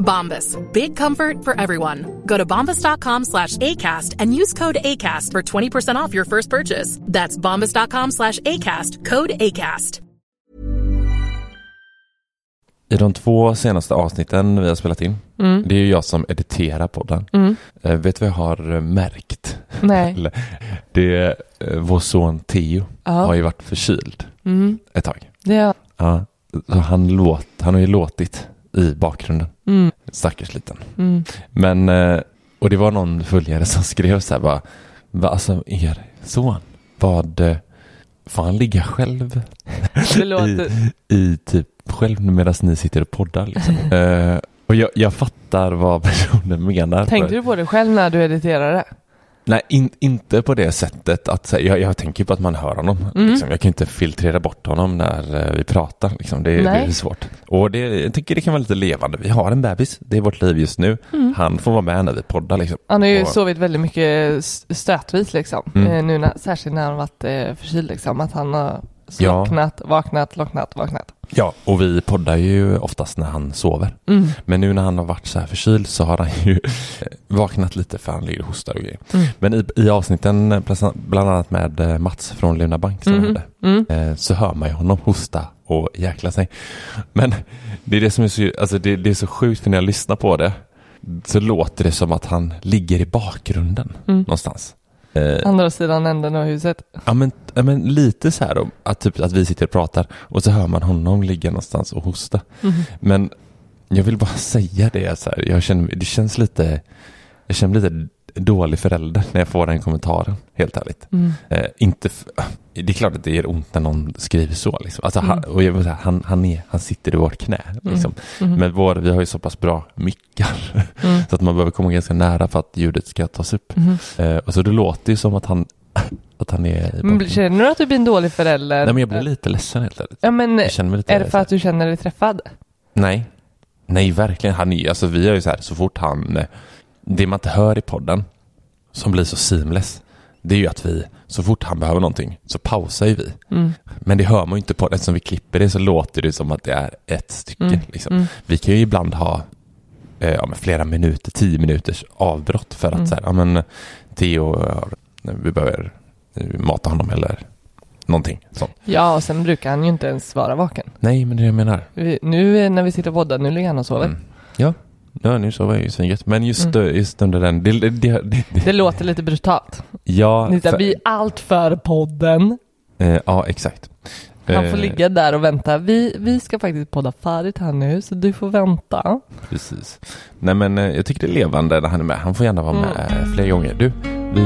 Bombas. Big comfort for everyone. Go to bombas.com slash ACAST and use code ACAST for 20% off your first purchase. That's bombas.com slash ACAST. Code ACAST. I de två senaste avsnitten vi har spelat in, Mm. det är ju jag som editerar podden. Mm. Eh, vet du vad jag har eh, märkt? Nej. Det är eh, vår son Theo Ja. har ju varit förkyld Mm. ett tag. Ja, så han, låt, han har ju låtit i bakgrunden. Mm. Stackars liten. Mm. Men, eh, och det var någon följare som skrev så här bara, va, alltså er son, vad, eh, får han ligga själv? Låter... I, I typ själv medan ni sitter och poddar liksom. Eh, och jag, jag fattar vad personen menar. Tänkte du på det själv när du editerade? Nej, in, inte på det sättet att jag, jag tänker på att man hör honom. Mm. Liksom. Jag kan inte filtrera bort honom när eh, vi pratar. Liksom. Det, det är svårt. Och det, jag tycker det kan vara lite levande. Vi har en bebis, det är vårt liv just nu. Mm. Han får vara med när vi poddar. Liksom. Han har ju och, sovit väldigt mycket s- stötvis liksom. Mm. Eh, nu när, särskilt när han varit eh, förkyld liksom. Att han har slocknat, vaknat, locknat, vaknat. Ja, och vi poddar ju oftast när han sover. Mm. Men nu när han har varit så här förkyld så har han ju eh, vaknat lite för han ligger och hostar och grejer. Mm. Men i, i avsnitten, eh, bland annat med eh, Mats från Luna Bank som Mhm. hade, Mm. eh, så hör man ju honom hosta och jäkla sig. Men det är det som är så, alltså det, det är så sjukt för när jag lyssnar på det så låter det som att han ligger i bakgrunden Mm. någonstans. Eh, Andra sidan änden av huset. Ja men, ja, men lite så här då, att, typ, att vi sitter och pratar och så hör man honom ligga någonstans och hosta. Mhm. Men jag vill bara säga det så här, jag känner, det känns lite, jag känner lite dålig förälder när jag får den kommentaren, helt ärligt. Mm. Eh, inte det är klart att det gör ont när någon skriver så. Liksom. Alltså, han, Mm. och jag vill säga, han, han, är, han sitter i vårt knä. Liksom. Mhm. Men vår, vi har ju så pass bra mickar Mm. så att man behöver komma ganska nära för att ljudet ska tas upp. Mhm. Eh, och så det låter ju som att han, att han är Men känner du att du blir en dålig förälder? Nej men jag blir lite ledsen helt ärligt. Ja men Jag känner mig lite är det för att du känner dig träffad? Nej. Nej verkligen. Han är, alltså vi är ju så här så fort han, eh, det man inte hör i podden som blir så seamless det är ju att vi, så fort han behöver någonting så pausar ju vi. Mm. Men det hör man ju inte på Eftersom vi klipper det så låter det som att det är ett stycke. Mm. Liksom. Mm. Vi kan ju ibland ha eh, ja, flera minuter, tio minuters avbrott för att Mm. så här, ja men Theo, har- vi behöver eh, mata honom eller någonting sånt. Ja, och sen brukar han ju inte ens vara vaken. Nej, men det är det jag menar. Vi, nu eh, när vi sitter och poddar, nu ligger han och sover. Mm. Ja. Ja, nu sover jag ju svinget. Men just, Mm. just under den, det, det, det, det, låter lite brutalt. ja, Ni ska för- bli allt för podden. eh, ja, exakt. Han får Eh, ligga där och vänta. Vi, vi ska faktiskt podda färdigt här nu, så du får vänta. Precis. Nej men eh, jag tycker det är levande när han är med. Han får gärna vara med eh, fler gånger. Du, vi,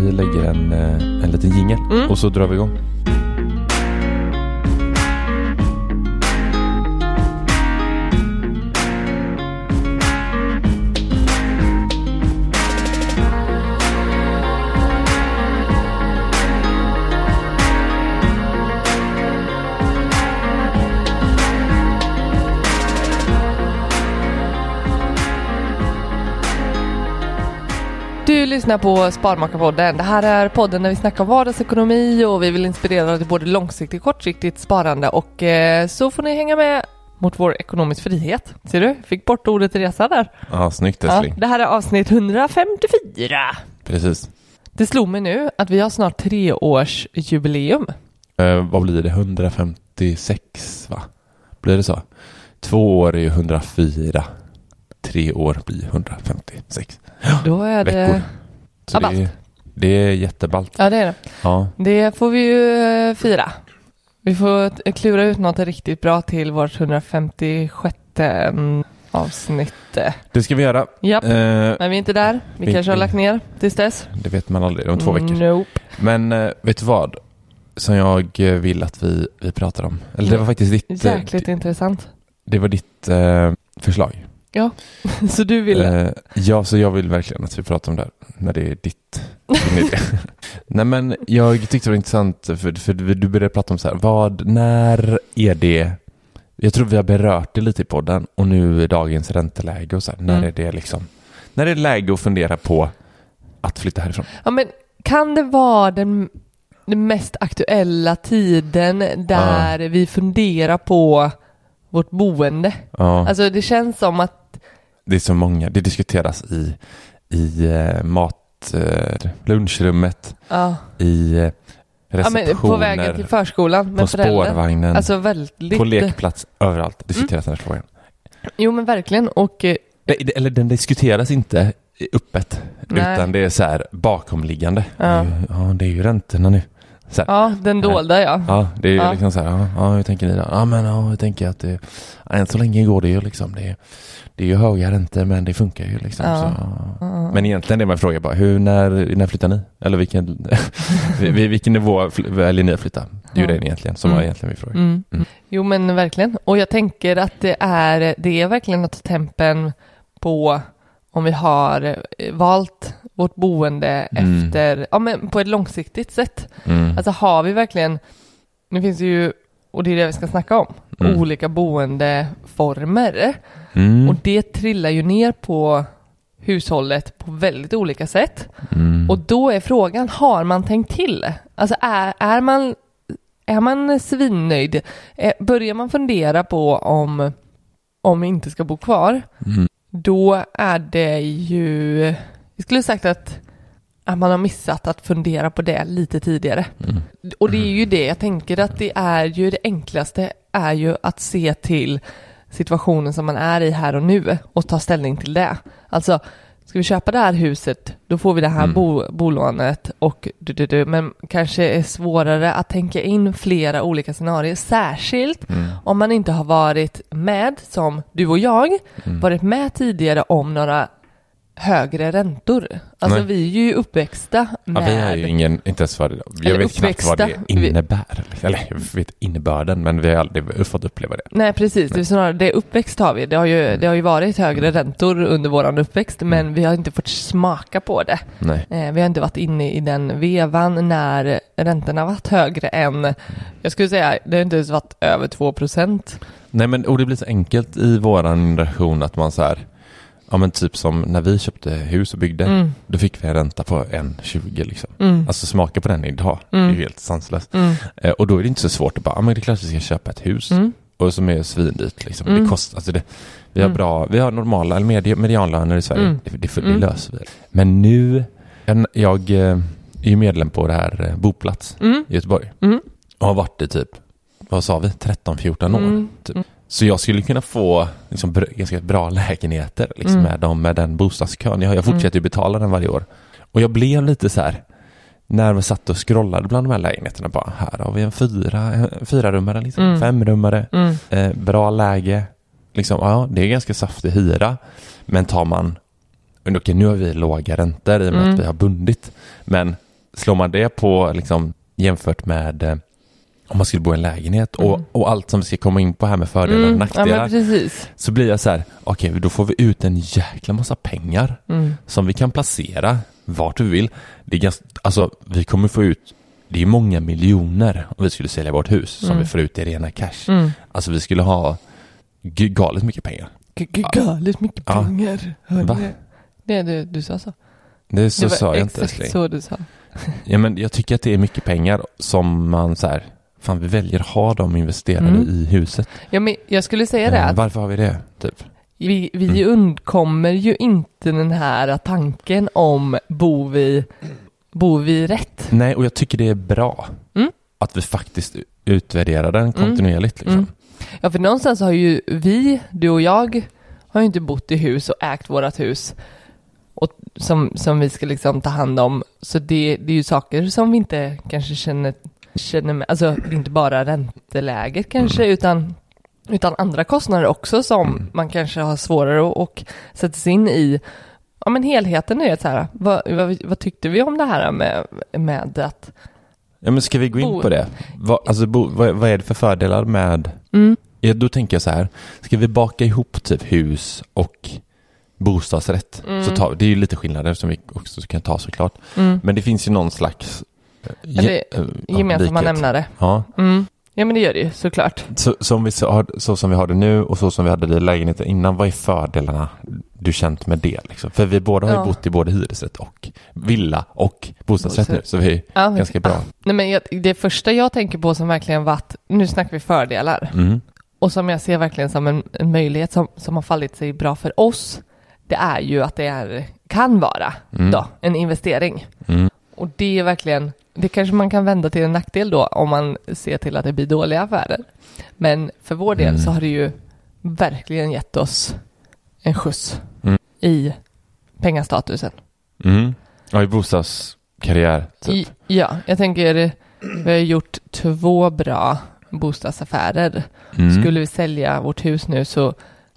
vi lägger en, en liten jingel Mm. och så drar vi igång. Lyssnar på Sparmakarpodden. Det här är podden där vi snackar vardagsekonomi och vi vill inspirera till både långsiktigt och kortsiktigt sparande och eh, så får ni hänga med mot vår ekonomisk frihet. Ser du? Fick bort ordet resa där. Ja, snyggt Ja, älskling. det här är avsnitt 154. Precis. Det slog mig nu att vi har snart treårsjubileum. Eh, vad blir det? 156 va? Blir det så? Två år är ju 104. Tre år blir 156 Då är veckor. Det... Så Ja, det, är, det är jätteballt. Ja, det är det. Ja. Det får vi ju eh, fira. Vi får klura ut något riktigt bra till vårt 156 mm, avsnitt. Det ska vi göra. Japp, Eh, men vi är inte där. Vi vi- kanske har lagt ner tills dess. det vet man aldrig. Om två veckor. Nope. Men eh, vet du vad? Som jag eh, vill att vi, vi pratar om. Eller det var faktiskt ditt, eh, Jäkligt intressant. det var ditt eh, förslag. Ja, så du vill... Eh, ja, så jag vill verkligen att vi pratar om det här. När det är ditt, din idé. Nej men jag tyckte det var intressant för, för du började prata om så här, vad, när är det, jag tror vi har berört det lite i podden och nu är dagens ränteläge och så här, när Mm. är det liksom, när är det läge att fundera på att flytta härifrån? Ja, men kan det vara den, den mest aktuella tiden där vi funderar på vårt boende? Ja, Alltså det känns som att det är så många, det diskuteras i, i eh, mat, eh, lunchrummet, ja, i eh, ja, receptioner, på vägen till förskolan på med föräldrar. spårvagnen, Alltså väldigt... på lekplats, överallt diskuteras den här frågan. Jo men verkligen och Eller den diskuteras inte öppet, Nej. utan det är så här bakomliggande. Ja. Ja, det är ju räntorna nu. Här. ja, den dolda ja. Ja, det är ju Ja. liksom så här, ja, ja, hur tänker ni då? Ja, men ja, hur tänker att det, än så länge går det ju liksom, det, är- det är ju höga räntor men det funkar ju liksom. Ja. Så, ja. Men egentligen det man frågar bara, hur, när, när flyttar ni? Eller vilken, vilken nivå väljer ni att flytta? Det är ju det egentligen som Mm. var egentligen min fråga. Mm. Mm. Jo men verkligen. Och jag tänker att det är, det är verkligen att ta tempen på om vi har eh, valt vårt boende Mm. efter, ja men på ett långsiktigt sätt. Mm. Alltså har vi verkligen, nu finns det ju, och det är det vi ska snacka om, Mm. olika boendeformer. Mm. Och det trillar ju ner på hushållet på väldigt olika sätt. Mm. Och då är frågan, har man tänkt till? Alltså är, är man är man svinnöjd? Eh, Börjar man fundera på om, om vi inte ska bo kvar, Mm. då är det ju, jag skulle sagt att, att man har missat att fundera på det lite tidigare. Mm. Och det är ju det, jag tänker att det är ju det enklaste är ju att se till situationen som man är i här och nu och ta ställning till det. Alltså, ska vi köpa det här huset, då får vi det här Mm. bo, bolånet och du, du, du, men kanske är svårare att tänka in flera olika scenarier, särskilt Mm. om man inte har varit med, som du och jag, Mm. varit med tidigare om några högre räntor. Alltså Nej. vi är ju uppväxta Ja, med... vi är ju ingen, inte ens vad det, jag vet knappt vad det uppväxta. Vi- innebär. Eller jag vet innebörden, men vi har aldrig fått uppleva det. Nej precis, det är snarare det uppväxt har vi. Det har ju, det har ju varit högre räntor under våran uppväxt men vi har inte fått smaka på det. Nej. Eh, vi har inte varit inne i den vevan när räntorna varit högre än, jag skulle säga, det har inte ens varit över 2 procent. Nej, men och det blir så enkelt i våran generation att man så här, ja men typ som när vi köpte hus och byggde, Mm. då fick vi en ränta på 1,20 liksom. Mm. Alltså smaka på den idag, det är Mm. ju helt sanslöst. Mm. Eh, och då är det inte så svårt att bara, ja men det är klart att vi ska köpa ett hus. Mm. Och som är svindyrt liksom. Mm. Det kostar, alltså det, vi har Mm. bra, vi har normala eller medie, medianlöner i Sverige. Mm. Det, det, det Mm. löser vi. Men nu, en, jag eh, är ju medlem på det här eh, Boplats Mm. i Göteborg. Mm. Och har varit i typ, vad sa vi, 13-14 år. Mm. Typ. Så jag skulle kunna få liksom, br- ganska bra lägenheter liksom, Mm. med, dem, med den bostadskön. Jag, jag fortsätter ju betala den varje år. Och jag blev lite så här, när vi satt och scrollade bland de här lägenheterna, bara här har vi en fyra, en fyrarummare, liksom, Mm. femrummare, Mm. eh, bra läge. Liksom, ja, det är ganska saftig hyra. Men tar man, okej nu har vi låga räntor i och med Mm. att vi har bundit. Men slår man det på liksom, jämfört med eh, om man skulle bo i en lägenhet och, Mm. och allt som vi ska komma in på här med fördelar och Mm. Ja nackdelar. precis. så blir jag så här, okej då får vi ut en jäkla massa pengar Mm. som vi kan placera vart vi vill. Det är ganska, alltså vi kommer få ut, det är många miljoner om vi skulle sälja vårt hus som Mm. vi får ut i rena cash. Mm. Alltså vi skulle ha galet mycket pengar. G- Galet mycket Ja. pengar. Va? det? Det du, du sa så. Det så det var sa jag inte exakt så du sa. Ja, men jag tycker att det är mycket pengar som man så här, fan vi väljer ha dem investerade Mm. i huset. Ja, men jag skulle säga det Eh, att Varför har vi det? Typ. vi, vi Mm. undkommer ju inte den här tanken om bor vi, bor vi rätt? Nej, och jag tycker det är bra Mm. att vi faktiskt utvärderar den kontinuerligt. Liksom. Mm. Ja, för någonstans har ju vi, du och jag, har ju inte bott i hus och ägt vårat hus och som, som vi ska liksom ta hand om. Så det, det är ju saker som vi inte kanske känner, känner med, alltså inte bara ränteläget kanske, utan, utan andra kostnader också som man kanske har svårare att, att sätta sig in i. Ja, men helheten är ju så här, vad, vad, vad tyckte vi om det här med, med att Ja, men ska vi gå in på det? Vad, alltså, bo, vad, vad är det för fördelar med... mm, Ja, då tänker jag så här, ska vi baka ihop typ hus och bostadsrätt? Mm. Så tar, det är ju lite skillnader som vi också kan ta såklart. mm, Men det finns ju någon slags... Eller ge- eh, ja, gemensamma likhet. nämnare. Ja, Mm. Ja, men det gör det ju såklart. så, som vi så, har, så som vi har det nu och så som vi hade det i lägenheten innan, vad är fördelarna du känt med det? Liksom? För vi båda har ju Ja. bott i både hyresrätt och villa och bostadsrätt nu, så vi är Ja, ganska bra. Nej, men jag, det första jag tänker på som verkligen varit, nu snackar vi fördelar, Mm. och som jag ser verkligen som en, en möjlighet som, som har fallit sig bra för oss, det är ju att det är, kan vara Mm. då, en investering. Mm. Och det är verkligen, det kanske man kan vända till en nackdel då om man ser till att det blir dåliga affärer. Men för vår del Mm. så har det ju verkligen gett oss en skjuts Mm. i pengastatusen. Mm. Ja, i bostadskarriär. Typ. I, ja, jag tänker vi har gjort två bra bostadsaffärer. Mm. Skulle vi sälja vårt hus nu så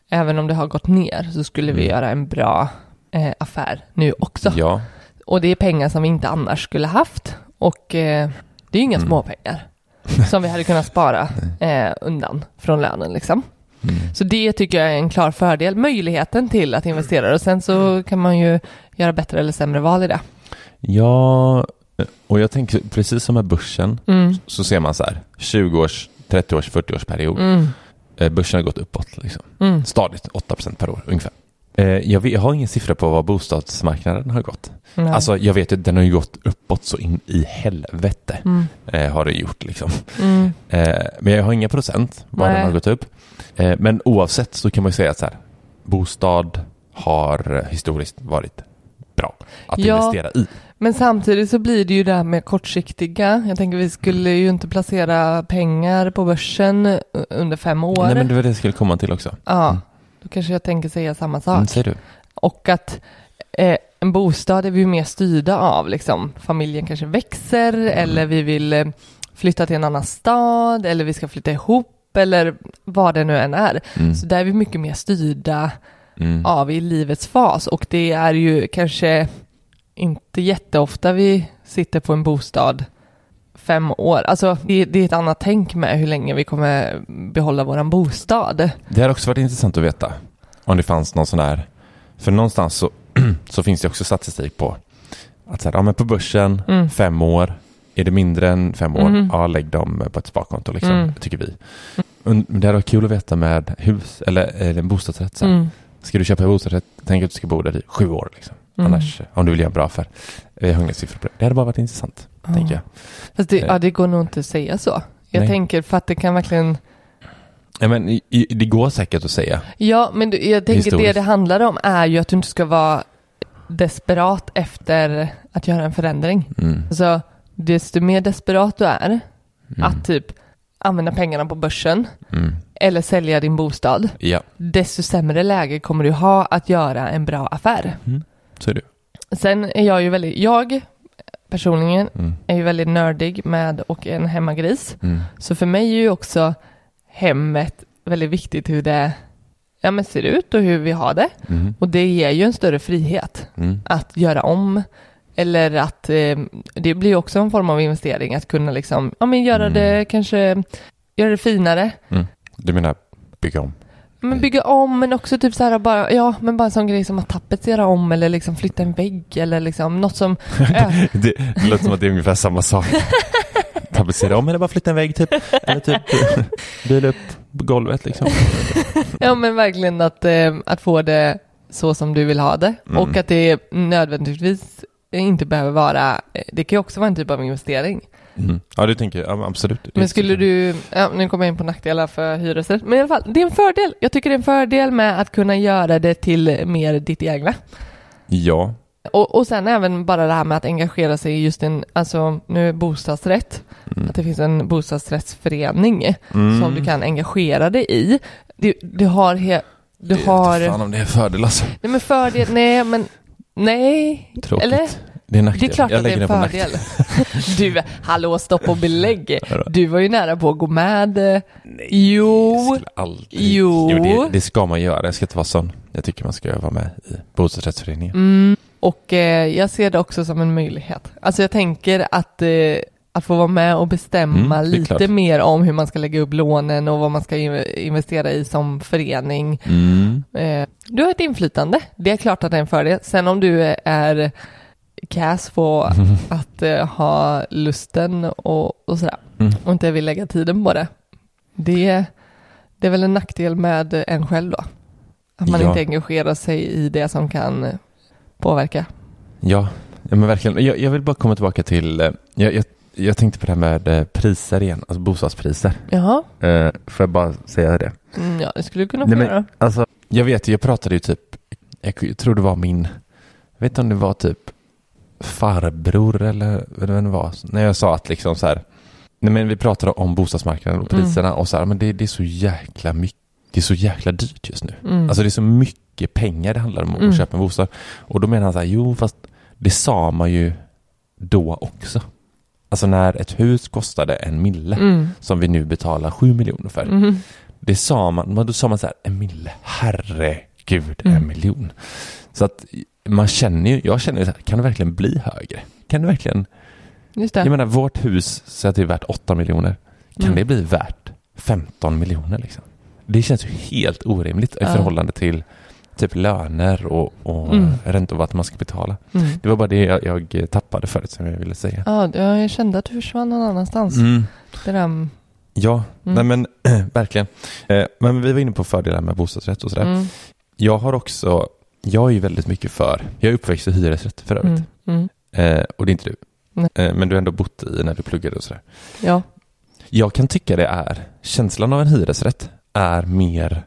även om det har gått ner så skulle vi Mm. göra en bra eh, affär nu också. Ja, Och det är pengar som vi inte annars skulle haft. Och eh, det är ju inga Mm. småpengar som vi hade kunnat spara eh, undan från lönen liksom. Mm. Så det tycker jag är en klar fördel, möjligheten till att investera och sen så kan man ju göra bättre eller sämre val i det. ja, och jag tänker precis som med börsen Mm. så ser man så här 20 års, 30 års, 40 års period. Mm. Eh, Börsen har gått uppåt liksom. Mm. Stadigt, 8% per år ungefär. Eh, Jag, vet, jag har ingen siffra på vad bostadsmarknaden har gått. Nej. Alltså jag vet att den har ju gått uppåt så in i helvete. Mm. Eh, har det gjort liksom. Mm. Eh, men jag har inga procent vad Nej. den har gått upp. Eh, men oavsett så kan man ju säga att så här, bostad har historiskt varit bra att Ja. investera i. Men samtidigt så blir det ju det här med kortsiktiga. Jag tänker vi skulle ju inte placera pengar på börsen under fem år. Nej men det var det jag skulle komma till också. Ja, då kanske jag tänker säga samma sak. Mm. Och att eh, en bostad är vi mer styrda av. Liksom. Familjen kanske växer eller vi vill eh, flytta till en annan stad eller vi ska flytta ihop eller vad det nu än är. Mm. Så där är vi mycket mer styrda Mm. av i livets fas och det är ju kanske inte jätteofta vi sitter på en bostad fem år. Alltså det, det är ett annat tänk med hur länge vi kommer behålla våran bostad. Det har också varit intressant att veta om det fanns någon sån där, för någonstans så, så finns det också statistik på att så här, ja, men på börsen, Mm. fem år, är det mindre än fem år, Mhm. ja lägg dem på ett sparkonto liksom, Mm. tycker vi. Det hade varit kul att veta med hus eller, eller en bostadsrätt. Så här. Mm. Ska du köpa en bostadsrätt, tänk att du ska bo där i sju år. Liksom. Mm. Annars, om du vill göra en bra affär. Jag har inga siffror på det. Det hade bara varit intressant, Ja. tänker jag. Fast det, Eh. ja, det går nog inte att säga så. Jag Nej. tänker för att det kan verkligen Ja, men, i, i, det går säkert att säga. Ja, men du, jag tänker det Historiskt. det handlar om är ju att du inte ska vara desperat efter att göra en förändring. Mm. Alltså, desto mer desperat du är Mm. att typ använda pengarna på börsen Mm. eller sälja din bostad, Ja, desto sämre läge kommer du ha att göra en bra affär. så är det. Sen är jag ju väldigt, jag personligen Mm. är ju väldigt nördig med och en hemmagris. Mm. Så för mig är ju också hemmet väldigt viktigt hur det ja, men ser ut och hur vi har det. Mm. Och det ger ju en större frihet Mm. att göra om eller att eh, det blir också en form av investering att kunna liksom, ja men göra Mm. det kanske, göra det finare. Du menar bygga om? Men bygga om men också typ så här bara, ja men bara en sån grej som att tapetsera om eller liksom flytta en vägg eller liksom något som, ja, Det, det låter som att det är ungefär samma sak. Tapetsera om eller bara flytta en vägg typ. Eller typ bila upp golvet liksom. ja men verkligen att, eh, att få det så som du vill ha det Mm. och att det nödvändigtvis inte behöver vara, det kan ju också vara en typ av investering. Mm. Ja, du tänker, ja, men absolut. Det Men skulle du, ja, nu kommer jag in på nackdelar för hyresrätt, men i alla fall, det är en fördel. Jag tycker det är en fördel med att kunna göra det till mer ditt egna. Ja. Och, och sen även bara det här med att engagera sig i just en, alltså nu är bostadsrätt, Mm. att det finns en bostadsrättsförening Mm. som du kan engagera dig i. Du, du har, he, du Jag vet har, fan om det är en fördel alltså. nej men fördel, nej men, nej, Tråkigt. eller? Det är en nackdel. Det är klart Jag att det är en fördel. Du, hallå stopp och belägg. Du var ju nära på att gå med. eh, Jo, aldrig... Jo. det, det ska man göra. Jag ska inte vara sån. Jag tycker man ska vara med i bostadsrättsföreningen. mm, och eh, jag ser det också som en möjlighet. Alltså jag tänker att, eh, att få vara med och bestämma Mm, lite klart. mer om hur man ska lägga upp lånen och vad man ska in- investera i som förening. Mm. Eh, du har ett inflytande. Det är klart att det är en fördel. Sen om du är cash på att eh, ha lusten och, och sådär Mm. och inte vill lägga tiden på det. Det, det är väl en nackdel med en själv då. Att man Ja. inte engagerar sig i det som kan påverka. Ja, ja men verkligen. Jag, jag vill bara komma tillbaka till, eh, jag, jag, jag tänkte på det här med eh, priser igen, alltså bostadspriser. Jaha, Eh, får jag bara säga det? mm, ja det skulle du kunna få Nej, men- göra. Alltså, jag vet, jag pratade ju typ, jag tror det var min, jag vet inte om det var typ farbror eller vad det var, när jag sa att liksom så här, nej men vi pratade om bostadsmarknaden och Mm. priserna och så här, men det, det är så jäkla mycket, det är så jäkla dyrt just nu. Mm. Alltså det är så mycket pengar det handlar om att Mm. köpa en bostad. Och då menar han så här, jo fast det sa man ju då också. Alltså när ett hus kostade en mille, Mm. som vi nu betalar sju miljoner för. Mm. Det sa man, då sa man så här, en mille, herregud, Mm. en miljon. Så att man känner ju, jag känner ju så här, kan det verkligen bli högre? Kan det verkligen, Just det. jag menar vårt hus, så att det är värt 8 miljoner, kan Mm. det bli värt 15 miljoner liksom? Det känns ju helt orimligt i Ja. förhållande till typ löner och, och Mm. räntor och vad man ska betala. Mm. Det var bara det jag, jag tappade förut som jag ville säga. Ja, jag kände att du försvann någon annanstans. Mm. Det där, Ja, Mm. nej men verkligen. Eh, men vi var inne på fördelar med bostadsrätt och sådär. mm. Jag har också, jag är ju väldigt mycket för, jag är uppväxt i hyresrätt för övrigt. Mm. Mm. Eh, och det är inte du. Eh, men du har ändå bott i när du pluggade och sådär. Ja. Jag kan tycka det är, känslan av en hyresrätt är mer,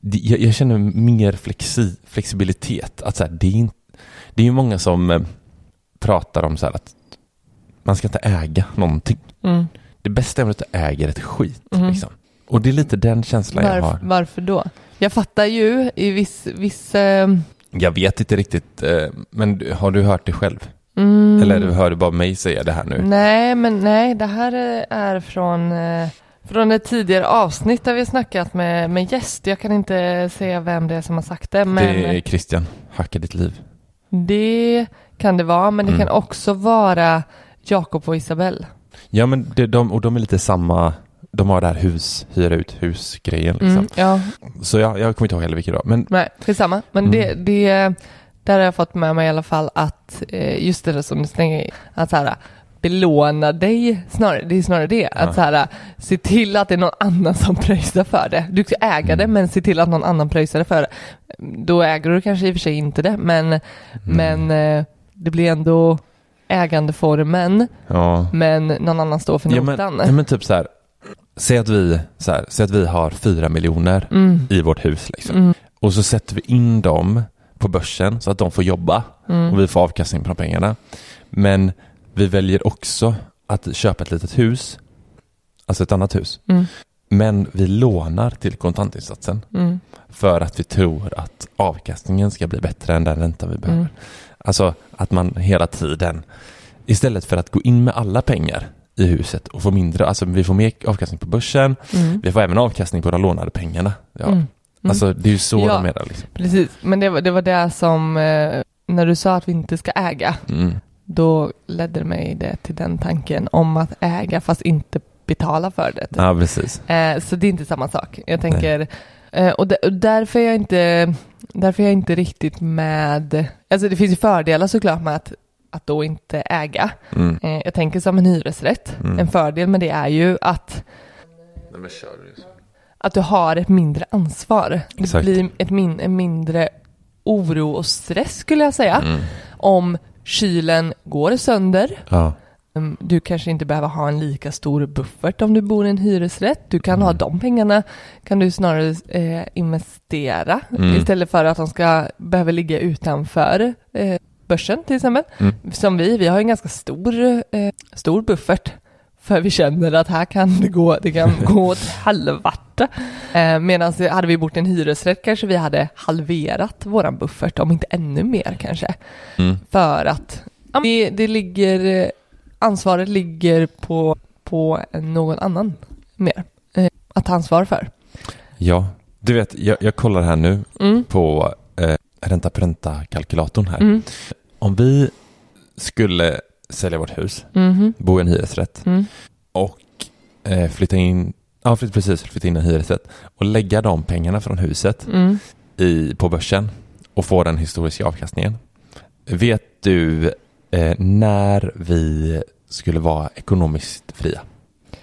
jag, jag känner mer flexi, flexibilitet. Att så här, det, är inte, det är ju många som eh, pratar om så här att man ska inte äga någonting. Mm. Det bästa är att du äger ett skit. Mhm. Liksom. Och det är lite den känslan jag Varf, har. varför då? Jag fattar ju i viss, viss eh, Jag vet inte riktigt, eh, men har du hört det själv? mm, Eller hör du bara mig säga det här nu? Nej, men nej, det här är från, eh, från ett tidigare avsnitt där vi snackat med, med gäst. Jag kan inte säga vem det är som har sagt det, men Det är Christian, Hacka ditt liv. det kan det vara. Men det Mm. kan också vara Jakob och Isabelle. Ja men det, de, och de är lite samma, de har det här hus, hyra ut hus-grejen liksom. Mm, ja, Så jag, jag kommer inte ihåg heller vilket det var. Men nej, skitsamma. Men Mm. det, det, där har jag fått med mig i alla fall att eh, just det där som du slänger att så här, belåna dig snarare, det är snarare det, Ja. att så här, se till att det är någon annan som pröjsar för det. Du ska äga det, Mm. men se till att någon annan pröjsar det för det. Då äger du kanske i och för sig inte det, men, Mm. men eh, det blir ändå ägandeformen, ja. men någon annan står för Ja men, notan. ja men typ så här, säg att vi, så här, säg att vi har fyra miljoner Mm. i vårt hus liksom. Mm. Och så sätter vi in dem på börsen så att de får jobba Mm. och vi får avkastning på de pengarna. Men vi väljer också att köpa ett litet hus, alltså ett annat hus. Mm. Men vi lånar till kontantinsatsen Mm. för att vi tror att avkastningen ska bli bättre än den ränta vi behöver. Mm. Alltså att man hela tiden, istället för att gå in med alla pengar i huset och få mindre, alltså vi får mer avkastning på börsen, Mm. vi får även avkastning på de lånade pengarna. Ja. Mm. Mm. Alltså det är ju så Ja. de menar. Liksom. Precis, men det var det, var det som, eh, när du sa att vi inte ska äga, Mm. då ledde det mig det till den tanken om att äga fast inte betala för det. Ja, precis. Eh, så det är inte samma sak. Jag tänker, eh, och, och därför är jag inte, därför är jag inte riktigt med, alltså det finns ju fördelar såklart med att, att då inte äga. Mm. Eh, jag tänker som en hyresrätt. Mm. En fördel med det är ju att, att du har ett mindre ansvar. Det Exakt. blir ett min, en mindre oro och stress skulle jag säga. Mm. Om kylen går sönder. Ja. Mm, Du kanske inte behöver ha en lika stor buffert om du bor i en hyresrätt. Du kan ha Mm. de pengarna kan du snarare eh, investera Mm. istället för att de ska behöva ligga utanför eh, börsen till exempel. Mm. Som vi, vi har en ganska stor, eh, stor buffert för vi känner att här kan det gå, det kan gå åt helvete. Eh, Medan hade vi bott i en hyresrätt kanske vi hade halverat våran buffert, om inte ännu mer kanske. Mm. För att det, det ligger, ansvaret ligger på, på någon annan mer eh, att ta ansvar för. ja. Du vet, jag, jag kollar här nu Mm. på ränta på ränta-kalkylatorn här. Mm. Om vi skulle sälja vårt hus, Mhm. bo i en hyresrätt Mm. och eh, flytta in, ja precis, flytta in en hyresrätt och lägga de pengarna från huset Mm. i, på börsen och få den historiska avkastningen. Vet du eh, när vi skulle vara ekonomiskt fria?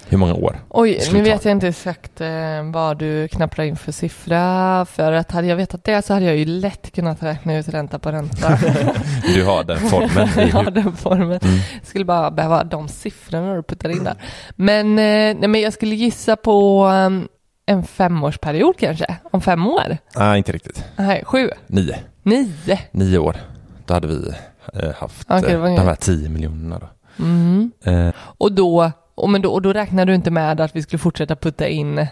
Hur många år? Oj, nu vet jag inte exakt eh, vad du knappar in för siffra. För att hade jag vetat det så hade jag ju lätt kunnat räkna ut ränta på ränta. Du har den formen i ja, huvudet. den formen. Mm. Skulle bara behöva de siffrorna du puttar in där. Men, eh, nej, men jag skulle gissa på um, en femårsperiod kanske. Om fem år. Nej, inte riktigt. Nej, sju, Nio. nio. Nio år. Då hade vi eh, haft var de här tio miljonerna då. Mm. Eh, Och då, och, men då, och då räknar du inte med att vi skulle fortsätta putta in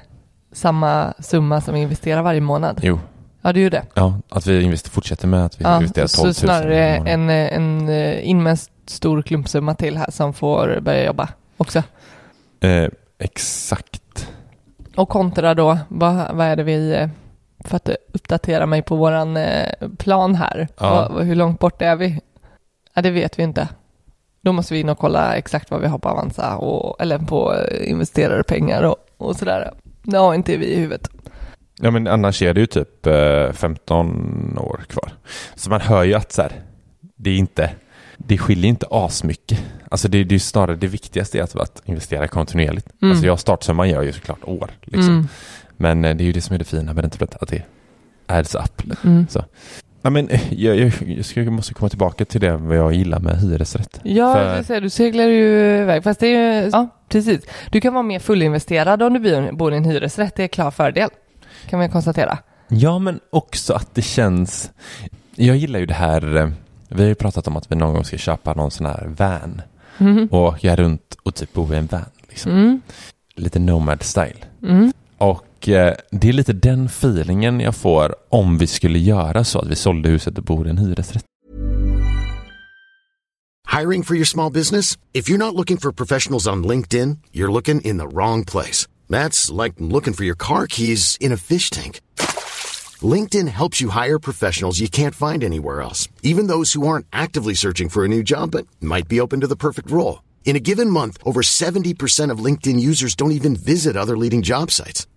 samma summa som vi investerar varje månad? jo, Ja, ju det. ja, att vi fortsätter med att vi Ja, investerar 12 så 000 snarare i månaden. en, en, eh, in med en stor klumpsumma till här som får börja jobba också. Eh, exakt. Och kontra då, vad, vad är det vi, eh, för att uppdatera mig på våran eh, plan här, Ja. vad, hur långt bort är vi? Ja, det vet vi inte. Då måste vi in och kolla exakt vad vi har på Avanza, och, eller på eh, investerade pengar och, och sådär. Det har inte vi i huvudet. Ja men annars är det ju typ eh, 15 år kvar. Så man hör ju att så här, det är inte, det skiljer inte asmycket. Alltså det, det är snarare det viktigaste är att, att investera kontinuerligt. Mm. Alltså jag startsumman gör ju såklart år liksom. Mm. Men eh, det är ju det som är det fina med räntebidraget, att det adds up. Mm. Ja, men eh, jag, jag, jag, måste komma tillbaka till det vad jag gillar med hyresrätt. Ja, För- säger, du seglar ju iväg. Fast det är ju, ja, precis. Du kan vara mer fullinvesterad om du bor- i en hyresrätt. Det är klar fördel. Kan vi konstatera. Ja, men också att det känns... Jag gillar ju det här... eh, Vi har ju pratat om att vi någon gång ska köpa någon sån här van Mhm. och åka runt och typ bo i en van. Liksom. Mm. Lite nomad style. Mm. Och eh, det är lite den feelingen jag får om vi skulle göra så att vi sålde huset och bor i en hyresrätt. Hiring for your small business? If you're not looking for professionals on LinkedIn, you're looking in the wrong place. That's like looking for your car keys in a fish tank. LinkedIn helps you hire professionals you can't find anywhere else, even those who aren't actively searching for a new job but might be open to the perfect role. In a given month, over 70% of LinkedIn users don't even visit other leading job sites.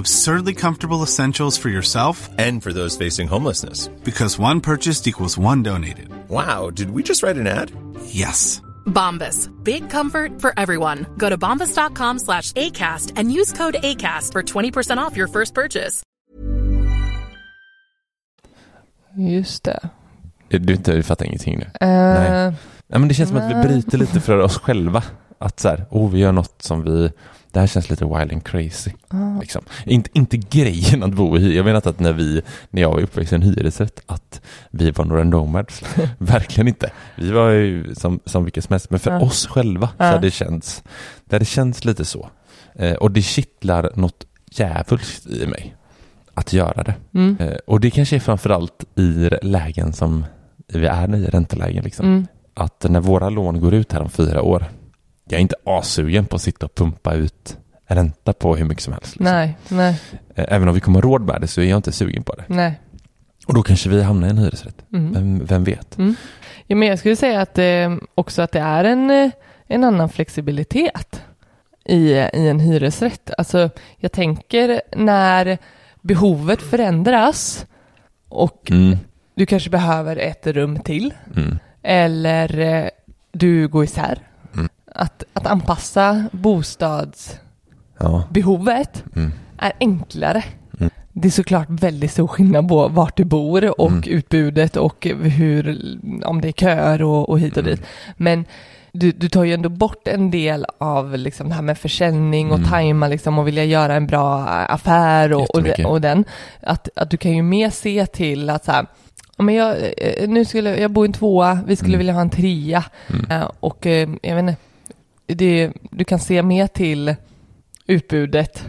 Absurdly comfortable essentials for yourself And for those facing homelessness. because one purchased equals one donated. Wow, did we just write an ad? Yes. Bombas. Big comfort for everyone. Go to bombas.com slash ACAST and use code ACAST for 20% off your first purchase. Just det. Du, du, du fattar ingenting nu? Eh, Nej. Ja, men det känns som att vi Nej. bryter lite för oss själva. Att så här, oh, vi gör något som vi... Det här känns lite wild and crazy. ah. Liksom. Inte, inte grejen att bo i. Jag menar inte att när, vi, när jag var uppväxt i en hyresrätt att vi var några nomads. Verkligen inte. Vi var ju som, som vilka som helst. Men för Ja. oss själva så hade det känts, det hade känts lite så. Eh, och det kittlar något djävulskt i mig att göra det. Mm. Eh, och det kanske är framförallt i lägen som vi är i, räntelägen. Liksom Mm. att när våra lån går ut här om fyra år, jag är inte assugen på att sitta och pumpa ut ränta på hur mycket som helst. Liksom. Nej, nej, Eh, Även om vi kommer råd med det så är jag inte sugen på det. nej. Och då kanske vi hamnar i en hyresrätt. Mm. Vem, vem vet? Mm. Ja, men jag skulle säga att eh, också att det är en, eh, en annan flexibilitet i, i en hyresrätt. Alltså jag tänker när behovet förändras och Mm. du kanske behöver ett rum till Mm. eller eh, du går isär. Att, att anpassa bostadsbehovet Ja. Mm. är enklare. Mm. Det är såklart väldigt stor skillnad på vart du bor och Mm. utbudet och hur, om det är köer och, och hit och Mm. dit. Men du, du tar ju ändå bort en del av liksom det här med försäljning och Mm. tajma liksom och vilja göra en bra affär och, och, de- och den. Att, att du kan ju mer se till att så här, men jag, eh, nu skulle jag bo i en tvåa, vi skulle Mm. vilja ha en trea. Mm. Eh, Och eh, jag vet inte, det, du kan se mer till utbudet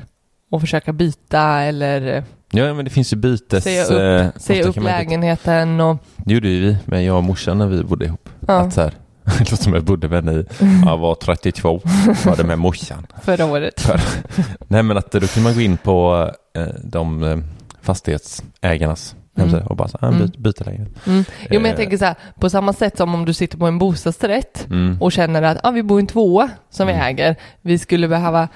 och försöka byta eller eh, Ja, men det finns ju bytes... eh, upp, säga ofta upp lägenheten och Det gjorde ju vi, men jag och morsan när vi bodde ihop. Ja. Att så här, det låter som jag bodde med henne i, jag var 32, var det med morsan. förra året. För, nej men att då kan man gå in på eh, de eh, fastighetsägarnas hemsida och bara så, här, Mm. byt, byta lägenhet. Mm. Jo men jag Eh. tänker så här, på samma sätt som om du sitter på en bostadsrätt Mm. och känner att ah, vi bor i en tvåa som vi Mm. äger, vi skulle behöva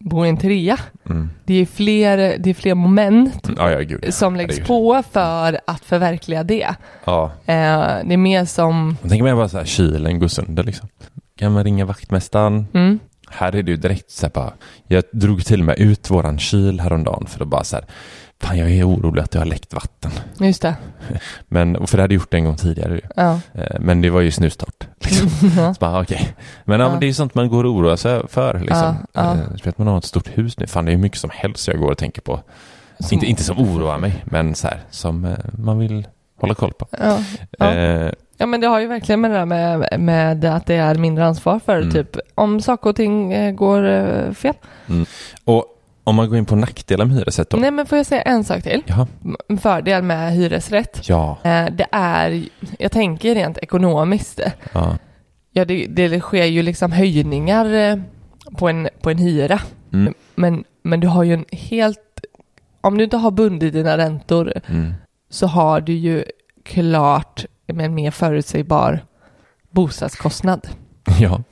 bo i en trea. Mm. Det är fler, det är fler moment Ja, ja, gud. ja. som läggs på för att förverkliga det. Eh, det är mer som, jag tänker mig bara så här, kylen går sönder liksom. Kan man ringa vaktmästaren? mm, Här är det ju direkt så här bara, jag drog till och med ut våran kyl häromdagen för att bara så här, fan jag är orolig att det har läckt vatten. just det. Men, för det hade jag gjort det en gång tidigare. Ja. Eh, Men det var ju snustart. Liksom. Så bara, okej. Men, ja. Men det är sånt man går och oroar sig för. Liksom. Ja, ja. Eh, man har ett stort hus nu. Fan, det är ju mycket som helst jag går och tänker på. Som- Inte, inte som oroar mig, men så här, som eh, man vill hålla koll på. Ja. Ja. Eh, ja men det har ju verkligen med det där med, med att det är mindre ansvar för Mm. typ om saker och ting går fel. och om man går in på nackdelar med hyresrätt då? Nej men får jag säga en sak till? Jaha. En fördel med hyresrätt. Ja. Eh, det är, jag tänker rent ekonomiskt. ja. Ja det, det sker ju liksom höjningar eh, på en, på en hyra. Mm. Men, men du har ju en helt, om du inte har bundit dina räntor Mm. så har du ju klart med en mer förutsägbar bostadskostnad. Ja.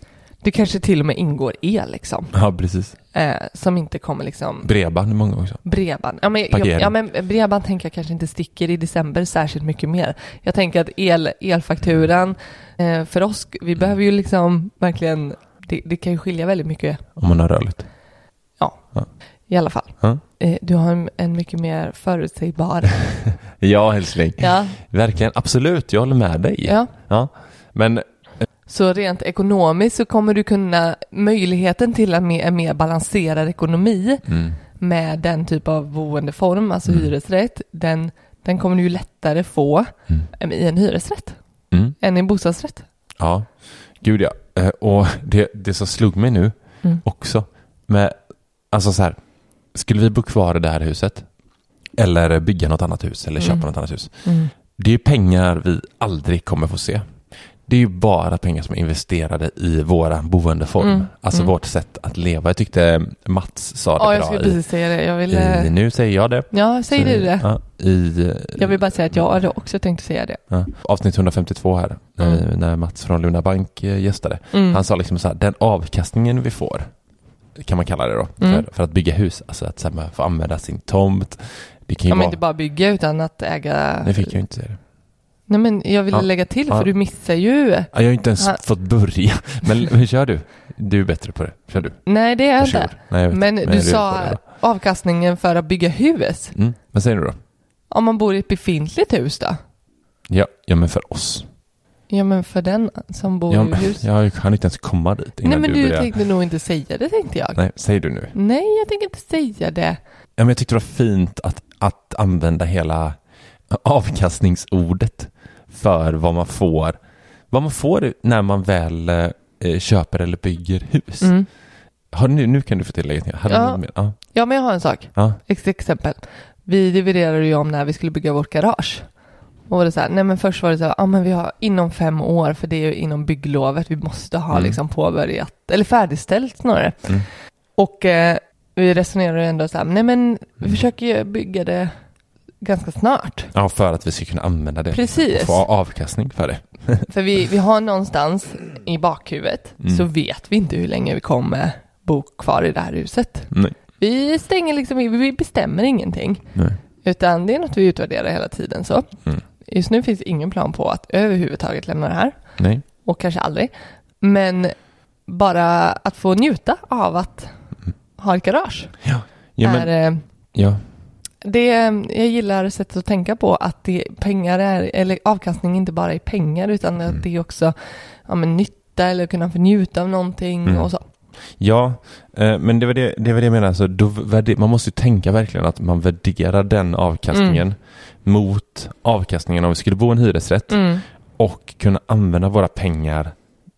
Det kanske till och med ingår el liksom. ja, precis. Eh, som inte kommer liksom Bredband är många också. bredband. Ja men, jag, ja men bredband tänker jag kanske inte sticker i december särskilt mycket mer. Jag tänker att el, elfakturan eh, för oss, vi behöver ju liksom verkligen, det, det kan ju skilja väldigt mycket Om man har rörligt. i alla fall. Ja. Eh, du har en, en mycket mer förutsägbar. Ja, älskling. ja, Verkligen. Absolut, jag håller med dig. ja. Ja. Men Så rent ekonomiskt så kommer du kunna, möjligheten till en mer, en mer balanserad ekonomi mm. med den typ av boendeform, alltså Mm. hyresrätt, den, den kommer du ju lättare få Mm. i en hyresrätt Mm. än i en bostadsrätt. Ja, gud ja. Eh, Och det, det som slog mig nu Mm. också med, alltså så här, skulle vi bo kvar i det här huset eller bygga något annat hus eller köpa Mm. något annat hus. Det är pengar vi aldrig kommer få se. Det är ju bara pengar som är investerade i våra boendeform, Mm. alltså Mm. vårt sätt att leva. Jag tyckte Mats sa det Ja, jag bra skulle i, precis säga det. Jag vill, i, nu säger jag det. ja, säg du det. Ja, i, eh, Jag vill bara säga att jag hade också tänkt säga det. Ja, avsnitt 152 här, när, Mm. när Mats från Luna Bank eh, gästade. Mm. Han sa liksom så här, den avkastningen vi får, kan man kalla det då, Mm. för, för att bygga hus, alltså att så här, man får använda sin tomt. Det kan ju man vara... inte bara bygga utan att äga... Det fick jag inte säga det. Nej men jag ville Ja. lägga till Ja. för du missar ju. Ja, Jag har inte ens Han- fått börja. Men hur kör du? Du är bättre på det. Kör du. Nej det är jag inte. Nej. Men jag du sa det avkastningen för att bygga hus. Mm. Vad säger du då? Om man bor i ett befintligt hus då? Ja, ja men för oss. Ja men för den som bor Ja, i hus. jag kan inte ens komma dit innan Nej men du börjar. tänkte nog inte säga det tänkte jag. Nej, säg du nu. Nej jag tänker inte säga det. Ja, men jag tyckte det var fint att, att använda hela avkastningsordet för vad man får. Vad man får när man väl eh, köper eller bygger hus. Mm. Har, nu, nu kan du få tillägga Ja. Ja. Ja men jag har en sak. Ja. Ett exempel. Vi dividerade ju om när vi skulle bygga vårt garage. Och var det så här, nej men först var det så här, ja men vi har inom fem år för det är ju inom bygglovet vi måste ha Mm. liksom påbörjat, eller färdigställt snarare. Mm. Och eh, vi resonerade ändå så här, nej men vi Mm. försöker ju bygga det ganska snart. ja, för att vi ska kunna använda det. Precis. Och få avkastning för det. För vi, vi har någonstans i bakhuvudet Mm. så vet vi inte hur länge vi kommer bo kvar i det här huset. Nej. Vi stänger liksom, vi bestämmer ingenting. Nej. Utan det är något vi utvärderar hela tiden så. Mm. Just nu finns ingen plan på att överhuvudtaget lämna det här. Nej. Och kanske aldrig. Men bara att få njuta av att ha ett garage. Ja. Ja, men, är, eh, ja. Det, jag gillar sättet att tänka på att det, pengar är, eller avkastning inte bara är pengar utan att det är också ja, men nytta eller kunna få njuta av någonting Mm. och så. Ja, eh, men det var det, det var det jag menade. Alltså, då, man måste ju tänka verkligen att man värderar den avkastningen mot avkastningen om vi skulle bo i en hyresrätt Mm. och kunna använda våra pengar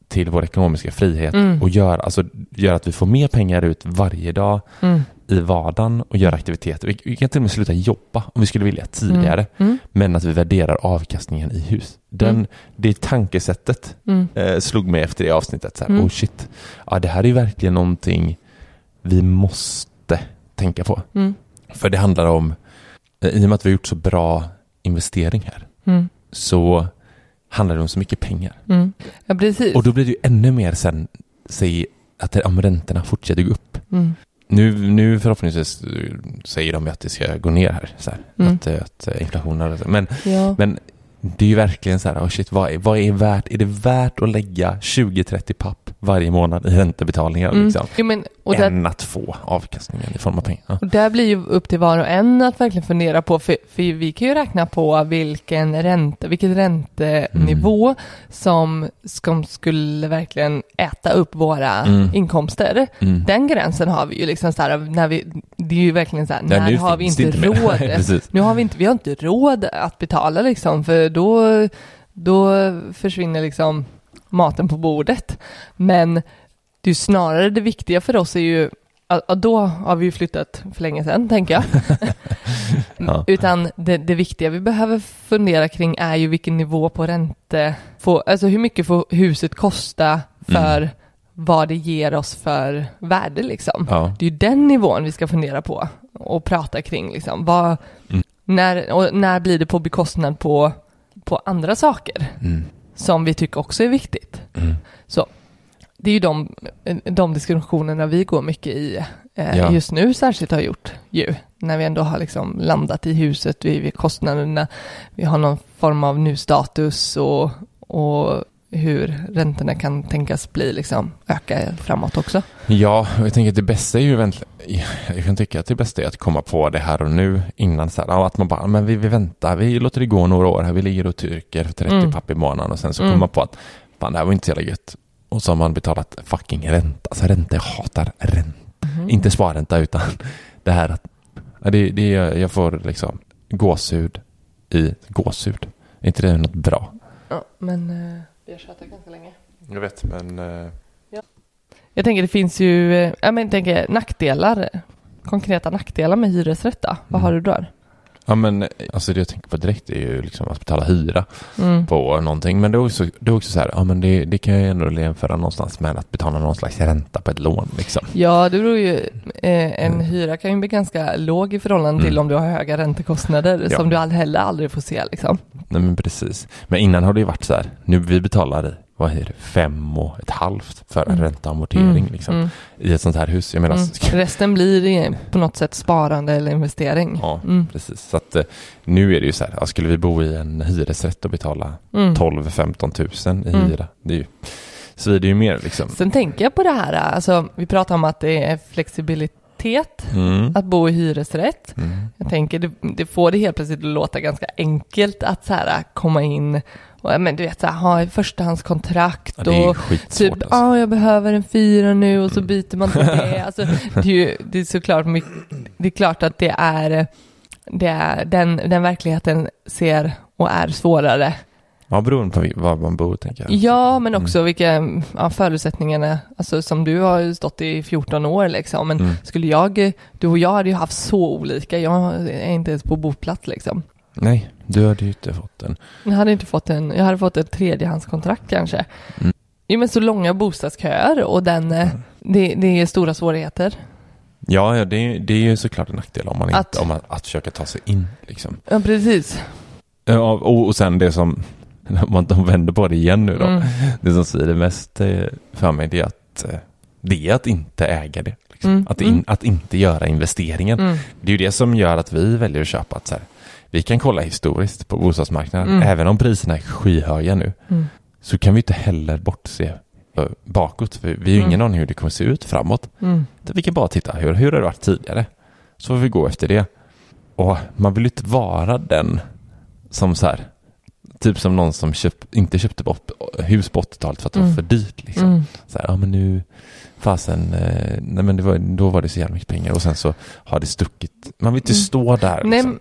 till vår ekonomiska frihet Mm. och göra, alltså, göra att vi får mer pengar ut varje dag Mm. I vardagen och göra aktiviteter. Vi, kan till och med sluta jobba om vi skulle vilja tidigare, Mm. men att vi värderar avkastningen i hus. Den, Mm. Det tankesättet Mm. eh, slog mig efter det avsnittet. Så här, Mm. Oh shit, ja, det här är verkligen någonting vi måste tänka på. Mm. För det handlar om, eh, i och med att vi har gjort så bra investering här, Mm. så handlar det om så mycket pengar. Mm. Ja, precis. Och då blir det ju ännu mer sen, säg att om räntorna fortsätter gå upp. Mm. Nu, nu förhoppningsvis eh, säger de att det ska gå ner här, så här Mm. att, eh, att eh, inflationen, men, Ja. men det är ju verkligen så här, oh shit, vad är, vad är värt, är det värt att lägga 20-30 papp varje månad i räntebetalningar Mm. liksom? Jo, men, och där, Än att få avkastningen i form av pengar. Ja. Och där blir ju upp till var och en att verkligen fundera på, för, för vi kan ju räkna på vilken ränte, vilket räntenivå Mm. som, som skulle verkligen äta upp våra Mm. inkomster. Mm. Den gränsen har vi ju liksom så här, när vi, det är ju verkligen så här, Ja, när har vi inte, inte råd? Nu har vi inte, vi har inte råd att betala liksom, för då, då försvinner liksom maten på bordet. Men det är snarare det viktiga för oss är ju Ja, då har vi ju flyttat för länge sedan, tänker jag. Ja. Utan det, det viktiga vi behöver fundera kring är ju vilken nivå på ränte, får, alltså hur mycket får huset kosta för Mm. vad det ger oss för värde liksom. Ja. Det är ju den nivån vi ska fundera på och prata kring liksom. Vad, Mm. när, och när blir det på bekostnad på, på andra saker Mm. Som vi tycker också är viktigt? Mm. Så det är ju de, de diskussionerna vi går mycket i eh, Ja. just nu särskilt har gjort ju. När vi ändå har liksom landat i huset, vi, vi kostnaderna, vi har någon form av nu status och, och hur räntorna kan tänkas bli liksom öka framåt också. Ja, och jag tänker att det bästa är ju jag kan tycka att det bästa är att komma på det här och nu innan så här, att man bara, men vi, vi väntar, vi låter det gå några år här, vi ligger och tyrker för 30 Mm. papp i månaden och sen så Mm. kommer man på att, fan det här var inte så jävla gött. Och så har man betalat fucking ränta, alltså ränta, jag hatar ränta. Mhm. Inte sparränta utan det här att, det, det, jag får liksom gåshud i gåshud. Är inte det något bra? Ja, men eh, vi har tjatat ganska länge. Jag vet, men... eh, Jag tänker det finns ju, eh, jag men, tänker nackdelar, konkreta nackdelar med hyresrätt då. Vad Mm. har du där? Ja men alltså det jag tänker på direkt är ju liksom att betala hyra Mm. på någonting. Men det är också, det är också så här, ja men det, det kan jag ändå jämföra någonstans med att betala någon slags ränta på ett lån liksom. Ja, det beror ju, eh, en hyra kan ju bli ganska låg i förhållande till Mm. om du har höga räntekostnader Ja. som du all- heller aldrig får se liksom. Nej men precis. Men innan har det ju varit så här, nu vi betalar vad är det, fem och ett halvt för en Mm. ränta och amortering Mm, liksom. mm, I ett sånt här hus. Jag menar, mm. Resten blir på något sätt sparande eller investering. ja Mm. precis. Så att eh, nu är det ju så här, skulle vi bo i en hyresrätt och betala Mm. 12-15 tusen i Mm. hyra, det är ju, svider ju mer liksom. Sen tänker jag på det här, alltså vi pratar om att det är flexibilitet Mm. att bo i hyresrätt. Mm. Jag tänker det, det får det helt plötsligt att låta ganska enkelt att så här komma in och men du vet så här, ha förstahandskontrakt Ja, och typ, alltså. ja jag behöver en fyra nu och så Mm. byter man till det. Alltså, det, är ju, det är såklart mycket, det är klart att det är, det är den, den verkligheten ser och är svårare. Ja, beroende på var man bor tänker jag. Ja, men också vilka ja, förutsättningarna, alltså som du har ju stått i 14 år liksom, men Mm. skulle jag, du och jag hade ju haft så olika, jag är inte ens på boplats liksom. Nej, du hade ju inte fått den. Jag hade inte fått en, jag hade fått ett tredjehandskontrakt kanske. Mm. Jo men så långa bostadsköer och den, eh, det, det är stora svårigheter. Ja, ja det, är, det är ju såklart en nackdel om man Att- inte, om man, att försöka ta sig in liksom. Ja precis. Ja, och, och sen det som, om man de vänder på det igen nu då. Mm. Det som svider mest eh, för mig det är att eh, det är att inte äga det. Liksom. Mm, Att, in, att inte göra investeringen. Mm. Det är ju det som gör att vi väljer att köpa. Att så här, vi kan kolla historiskt på bostadsmarknaden, Mm. även om priserna är skyhöga nu, Mm. så kan vi inte heller bortse eh, bakåt. För vi har ju ingen Mm. aning hur det kommer se ut framåt. Mm. Vi kan bara titta, hur, hur har det varit tidigare? Så får vi gå efter det. Och man vill ju inte vara den som så här, typ som någon som köp, inte köpte bort hus på 80-talet för att det Mm. var för dyrt. Liksom. Mm. Så här, ja men nu, fasen, eh, nej men var, då var det så jävla mycket pengar och sen så har det stuckit. Man vill inte Mm. stå där. Liksom. nej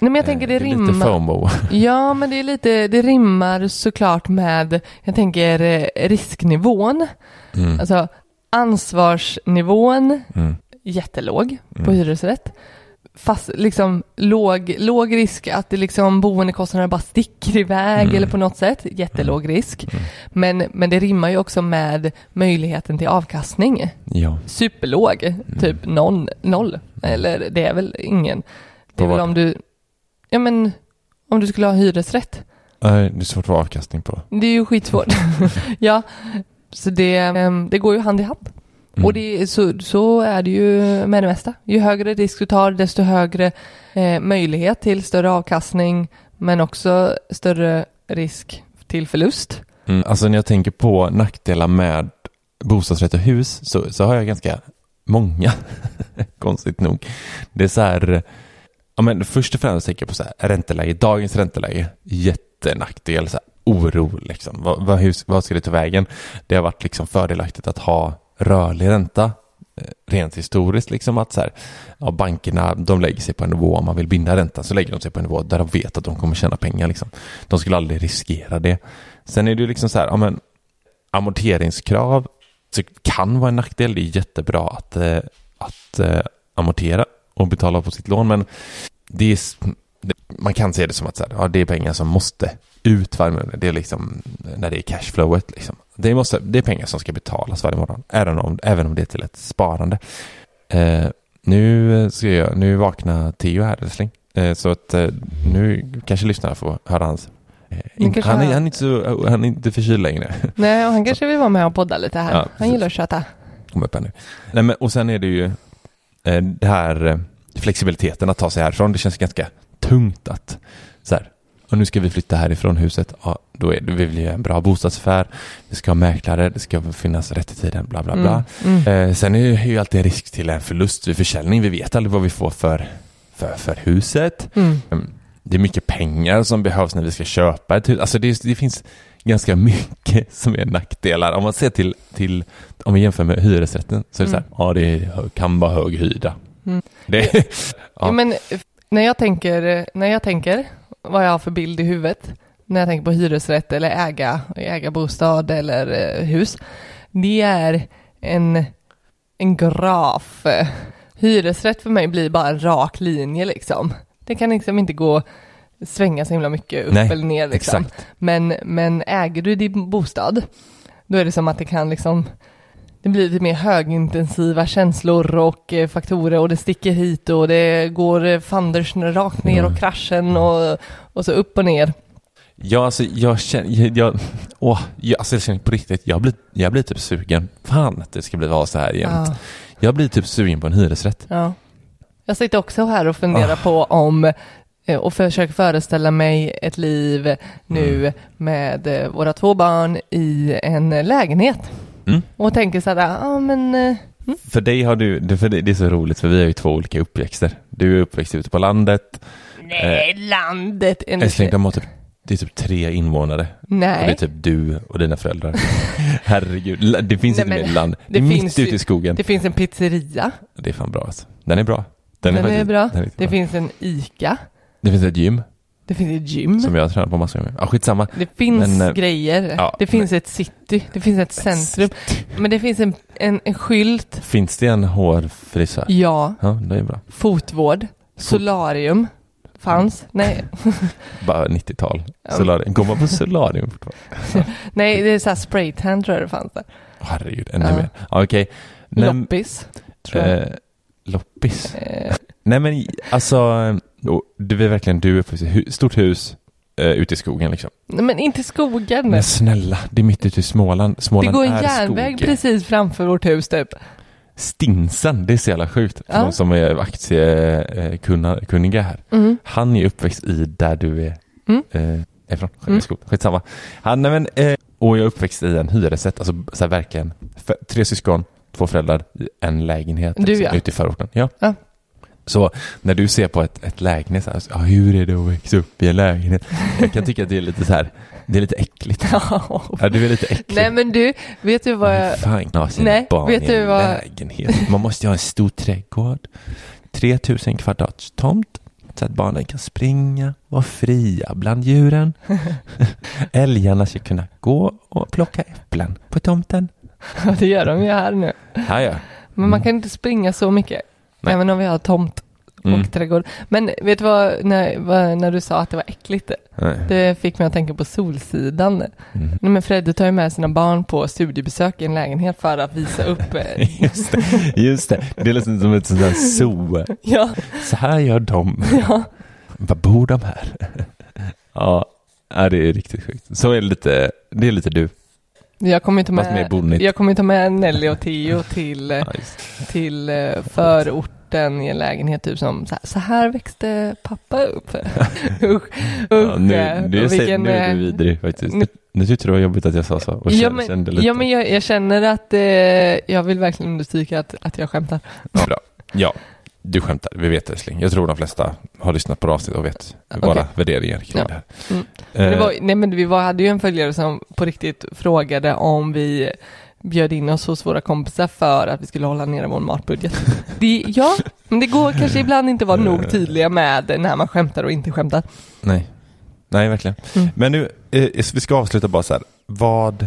men jag tänker det Eh, är lite rimmar. FOMO. Ja, men det är lite, det rimmar såklart med, jag tänker eh, risknivån. Mm. Alltså ansvarsnivån, Mm. jättelåg på Mm. hyresrätt. Fast liksom låg, låg risk att det liksom boendekostnaderna bara sticker iväg Mm. eller på något sätt. Jättelåg risk. Mm. Men, men det rimmar ju också med möjligheten till avkastning. Ja. Superlåg, typ någon, noll. Eller det är väl ingen. Det är väl om du, ja men om du skulle ha hyresrätt. Nej, det är svårt att få avkastning på. Det är ju skitsvårt. ja, så det, ehm, det går ju hand i hand. Mm. Och det, så, så är det ju med det mesta. Ju högre risk du tar, desto högre eh, möjlighet till större avkastning, men också större risk till förlust. Mm, alltså när jag tänker på nackdelar med bostadsrätt och hus så, så har jag ganska många, konstigt nog. Det är så här, ja men först och främst tänker jag på så här, ränteläge, dagens ränteläge, jättenackdel, så här, oro liksom. Vad, vad, hur, vad ska det ta vägen? Det har varit liksom fördelaktigt att ha rörlig ränta, eh, rent historiskt liksom att så här, ja, bankerna de lägger sig på en nivå, om man vill binda räntan så lägger de sig på en nivå där de vet att de kommer tjäna pengar liksom. De skulle aldrig riskera det. Sen är det ju liksom så här, ja men amorteringskrav så kan vara en nackdel. Det är jättebra att, eh, att eh, amortera och betala på sitt lån, men det är, man kan se det som att så här, ja, det är pengar som måste ut varje månad. Det är liksom när det är cashflowet. Liksom. Det, måste, det är pengar som ska betalas varje månad, även om, även om det är till ett sparande. Eh, nu ska jag, nu vaknar Theo här älskling. Eh, så att eh, nu kanske lyssnarna får höra hans eh, han, är, han- är inte så, han är inte förkyld längre. Nej, och han kanske vill vara med och podda lite här. Ja, han gillar att köta. Kom upp här nu. Nej, men, och sen är det ju det här eh, flexibiliteten att ta sig härifrån. Det känns ganska tungt att så här, och nu ska vi flytta härifrån huset. Ja, då är det, vi vill göra en bra bostadsaffär. Vi ska ha mäklare, det ska finnas rätt i tiden, bla bla bla. Mm, mm. Eh, sen är det ju alltid en risk till en förlust vid försäljning. Vi vet aldrig vad vi får för, för, för huset. Mm. Mm. Det är mycket pengar som behövs när vi ska köpa ett hus. Alltså det, det finns ganska mycket som är nackdelar. Om man ser till, till om vi jämför med hyresrätten så är det Mm. så här, ja det kan vara hög hyra. Mm. Det, Ja. ja. men eh, när jag tänker, när jag tänker vad jag har för bild i huvudet, när jag tänker på hyresrätt eller äga, äga bostad eller eh, hus, det är en, en graf. Hyresrätt för mig blir bara en rak linje liksom. Det kan liksom inte gå svänga så himla mycket upp Nej, eller ner liksom. exakt. Men, men äger du din bostad, då är det som att det kan liksom det blir lite mer högintensiva känslor och eh, faktorer och det sticker hit och det går eh, fanders rakt ner och kraschen och, och så upp och ner. Ja, alltså jag känner, jag, åh, jag, alltså jag känner på riktigt, jag blir, jag blir typ sugen. Fan att det ska bli vara så här jämt. Ja. Jag blir typ sugen på en hyresrätt. Ja. Jag sitter också här och funderar Ah. på om och försöker föreställa mig ett liv nu Mm. med eh, våra två barn i en lägenhet. Mm. Och tänker så här, ja men eh, För dig har du, för det är så roligt för vi har ju två olika uppväxter. Du är uppväxt ute på landet. nej, landet. är Älskling, de har typ, det är typ tre invånare. Och det är Nej, typ du och dina föräldrar. Herregud, det finns Nej, inte mer land. Det det är mitt ute i skogen. det finns en pizzeria. Det är fan bra alltså. Den är bra. Den, är, faktiskt- bra. den är riktigt det bra. finns en ICA. Det finns ett gym Det finns ett gym. som jag har tränat på massor med. Ja, skitsamma. Det finns Men, eh, grejer. ja, det finns ett city. Det finns ett centrum. Men det finns en, en, en skylt. Finns det en hårfrisör? Ja. Ja, det är bra. Fotvård. Solarium. Fanns. Nej. Bara 90-tal. Ja. Solarium. Går man på solarium fortfarande? Nej, det är så här spraytan tror jag det fanns där. Herregud, ännu Ja. mer. Ja, Okej. Nej, Loppis. Tror jag. eh, loppis? Eh, Nej men alltså, och du är verkligen du hu- stort hus, eh, ute i skogen liksom. Nej, men inte skogen. Men snälla, det är mitt ute i Småland. Det Småland går en är järnväg skog. precis framför vårt hus typ. Stinsen, det är så jävla sjukt. Ja. de som är aktiekunniga här. Mm. Han är uppväxt i där du är Mm. eh, ifrån. Mm. Mm. Skitsamma. Han, nej, men, eh, och jag är uppväxt i en hyresrätt, alltså så här, verkligen. Tre syskon, två föräldrar, i en lägenhet. Du, liksom, ja. Ute i förorten. Ja. Ja. Så när du ser på ett, ett lägenhet, så här, så, ja, hur är det att växa upp i en lägenhet? Jag kan tycka att det är lite så här, det är lite äckligt. Ja, du är lite äcklig. Nej men du, vet du vad jag... Fan har sina Nej, barn vet i du en vad- lägenhet? Man måste ju ha en stor trädgård. 3000 kvadrats tomt. Så att barnen kan springa, vara fria bland djuren. Älgarna ska kunna gå och plocka äpplen på tomten. Det gör de ju här nu. Här ja. Men man kan inte springa så mycket. Nej. Även om vi har tomt och Mm. trädgård. Men vet du vad, när, vad, när du sa att det var äckligt? Nej. Det fick mig att tänka på Solsidan. Mm. Nej, men Fredde tar ju med sina barn på studiebesök i en lägenhet för att visa upp. eh, Just det, just det. Det är liksom som ett sånt där zoo. ja, Så här gör de. ja. Var bor de här? Ja, ja, det är riktigt sjukt. Så är det lite, det är lite du. Jag kommer inte Fast mer med, bonnigt. jag kommer ta med Nelly och Theo till, eh, Ja, just. till eh, förorten i en lägenhet typ som så här, så här växte pappa upp. usch, Ja, nu, eh, nu, vilken, nu är eh, du vidrig faktiskt. nu- Nu tyckte det var jobbigt att jag sa så. Och Ja men, kände lite. ja, men jag, jag känner att eh, jag vill verkligen understryka att, att jag skämtar. Ja, bra. Ja, du skämtar. Vi vet älskling. Jag tror de flesta har lyssnat på det avsnitt och vet Okej. våra värderingar kring Ja. det här. Mm. Eh, Det var, nej men vi var, hade ju en följare som på riktigt frågade om vi bjöd in oss hos våra kompisar för att vi skulle hålla nere vår matbudget. Det, ja, men det går kanske ibland inte vara nog tydliga med när man skämtar och inte skämtar. Nej. Nej, verkligen. Mm. Men nu, eh, vi ska avsluta bara så här. Vad...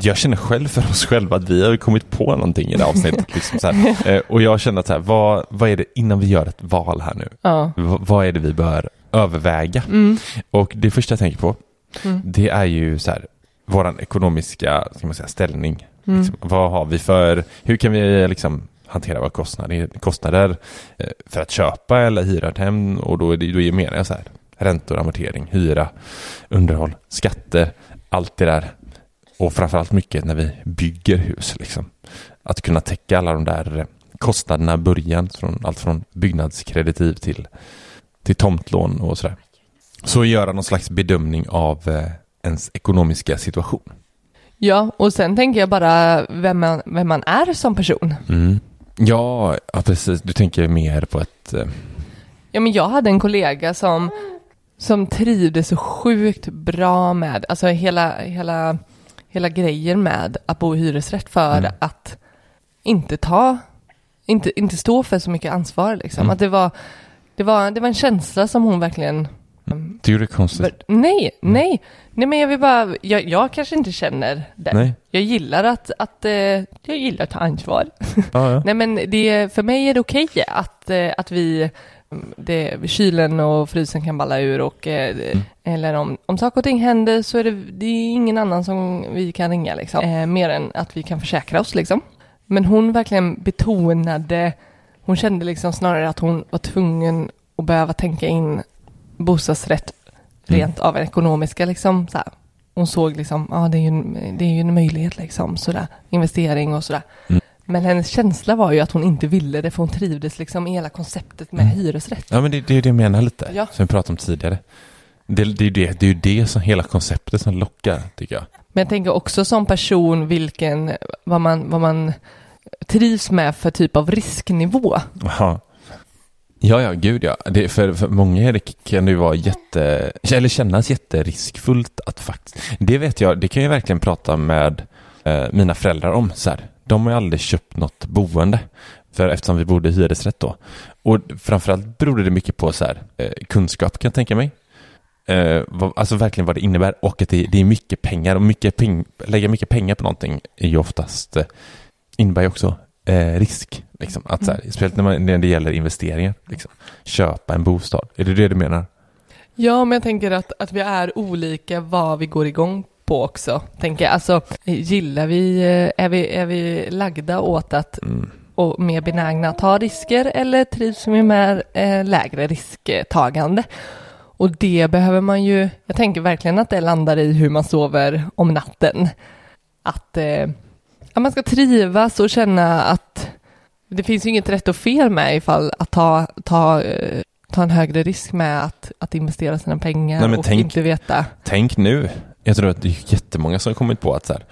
Jag känner själv för oss själva att vi har kommit på någonting i det här avsnittet. liksom så här. Eh, och jag känner att så här, vad, vad är det, innan vi gör ett val här nu, Ja. vad är det vi bör överväga? Mm. Och det första jag tänker på, Mm. det är ju så här, våran ekonomiska ska man säga, ställning. Mm. Liksom, vad har vi för, hur kan vi liksom hantera våra kostnader, kostnader eh, för att köpa eller hyra ett hem och då, är det, då menar jag så här, räntor, amortering, hyra, underhåll, skatter, allt det där. Och framförallt mycket när vi bygger hus. Liksom. Att kunna täcka alla de där eh, kostnaderna i början, från, allt från byggnadskreditiv till, till tomtlån och sådär. Så göra någon slags bedömning av eh, ens ekonomiska situation. Ja, och sen tänker jag bara vem man, vem man är som person. Mm. Ja, ja, precis. Du tänker mer på ett... Eh, Ja, men jag hade en kollega som, som trivdes så sjukt bra med, alltså hela, hela, hela grejen med att bo i hyresrätt för Mm. att inte ta, inte, inte stå för så mycket ansvar liksom. Mm. Att det var, det var, det var en känsla som hon verkligen tycker du det är konstigt? Nej, nej, nej men jag vill bara, jag, jag kanske inte känner det. Nej. Jag gillar att, att eh, jag gillar att ta ansvar. Ja, ja. nej men det, för mig är det okej att, eh, att vi, mm, det, kylen och frysen kan balla ur och, eh, eller om, om saker och ting händer så är det, det är ingen annan som vi kan ringa liksom. Eh, mer än att vi kan försäkra oss liksom. Men hon verkligen betonade, hon kände liksom snarare att hon var tvungen att behöva tänka in bostadsrätt rent av en ekonomiska liksom så här. Hon såg liksom, ja det är ju det är ju en möjlighet liksom sådär, investering och sådär. Mm. Men hennes känsla var ju att hon inte ville det för hon trivdes liksom i hela konceptet med hyresrätt. Ja, men det, det är det jag menar lite. Ja. Som vi pratade om tidigare. Det, det, det, det är ju det som hela konceptet som lockar, tycker jag. Men jag tänker också som person vilken, vad man, vad man trivs med för typ av risknivå. Jaha. Ja, ja, gud ja. Det, för, för många kan det ju vara jätte, eller kännas jätteriskfullt att faktiskt, det vet jag, det kan jag verkligen prata med eh, mina föräldrar om. Så här. De har ju aldrig köpt något boende, för eftersom vi bodde i hyresrätt då. Och framförallt berodde det mycket på så här, eh, kunskap kan jag tänka mig. Eh, vad, alltså verkligen vad det innebär och att det, det är mycket pengar och mycket peng, lägga mycket pengar på någonting är ju oftast eh, innebär ju också eh, risk. Liksom. Att, så här, speciellt när, man, när det gäller investeringar. Liksom. Köpa en bostad. Är det det du menar? Ja, men jag tänker att, att vi är olika vad vi går igång på också. Tänker jag. Alltså, gillar vi, eh, är vi, är vi lagda åt att och mer benägna att ta risker eller trivs vi med eh, lägre risktagande? Och det behöver man ju, jag tänker verkligen att det landar i hur man sover om natten. Att, eh, att man ska trivas och känna att det finns ju inget rätt och fel med ifall att ta, ta, eh, ta en högre risk med att, att investera sina pengar Nej, och tänk- inte veta. Tänk nu. Jag tror att det är jättemånga som har kommit på att så här,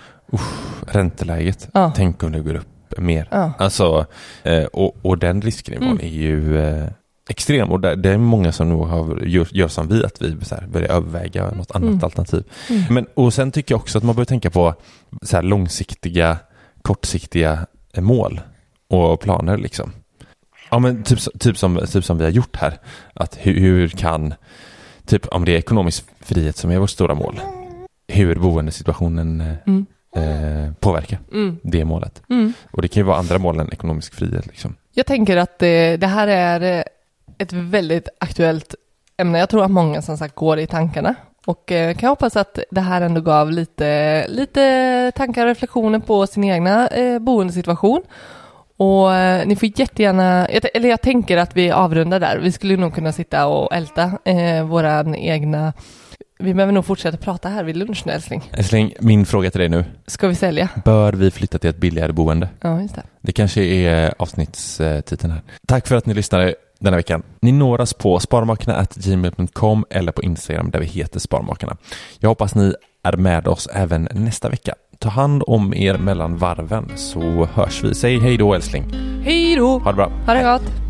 ränteläget, Ja. tänk om det går upp mer. Ja. Alltså, eh, och, och den risknivån Mm. är ju eh, extrem och det, är många som nog har, gör, gör som vi, att vi så här, börjar överväga något annat Mm. alternativ. Men, och sen tycker jag också att man bör tänka på så här, långsiktiga, kortsiktiga eh, mål och planer liksom. Ja men typ, typ, som, typ som vi har gjort här. Att hur, hur kan, typ om det är ekonomisk frihet som är vårt stora mål, hur boendesituationen eh, Mm. eh, påverkar Mm. det målet. Mm. Och det kan ju vara andra mål än ekonomisk frihet liksom. Jag tänker att eh, det här är eh, ett väldigt aktuellt ämne. Jag tror att många som sagt går i tankarna och eh, kan jag hoppas att det här ändå gav lite, lite tankar och reflektioner på sin egna eh, boendesituation. Och eh, ni får jättegärna, eller jag tänker att vi avrundar där. Vi skulle nog kunna sitta och älta eh, våran egna, vi behöver nog fortsätta prata här vid lunch nu älskling. Älskling, min fråga till dig nu. Ska vi sälja? Bör vi flytta till ett billigare boende? Ja, just det. Det kanske är avsnittstiteln här. Tack för att ni lyssnade denna veckan. Ni når oss på sparmakarna.gmail.com eller på Instagram där vi heter Sparmakarna. Jag hoppas ni är med oss även nästa vecka. Ta hand om er mellan varven så hörs vi. Säg hej då älskling. Hej då! Ha det bra. Ha det gott!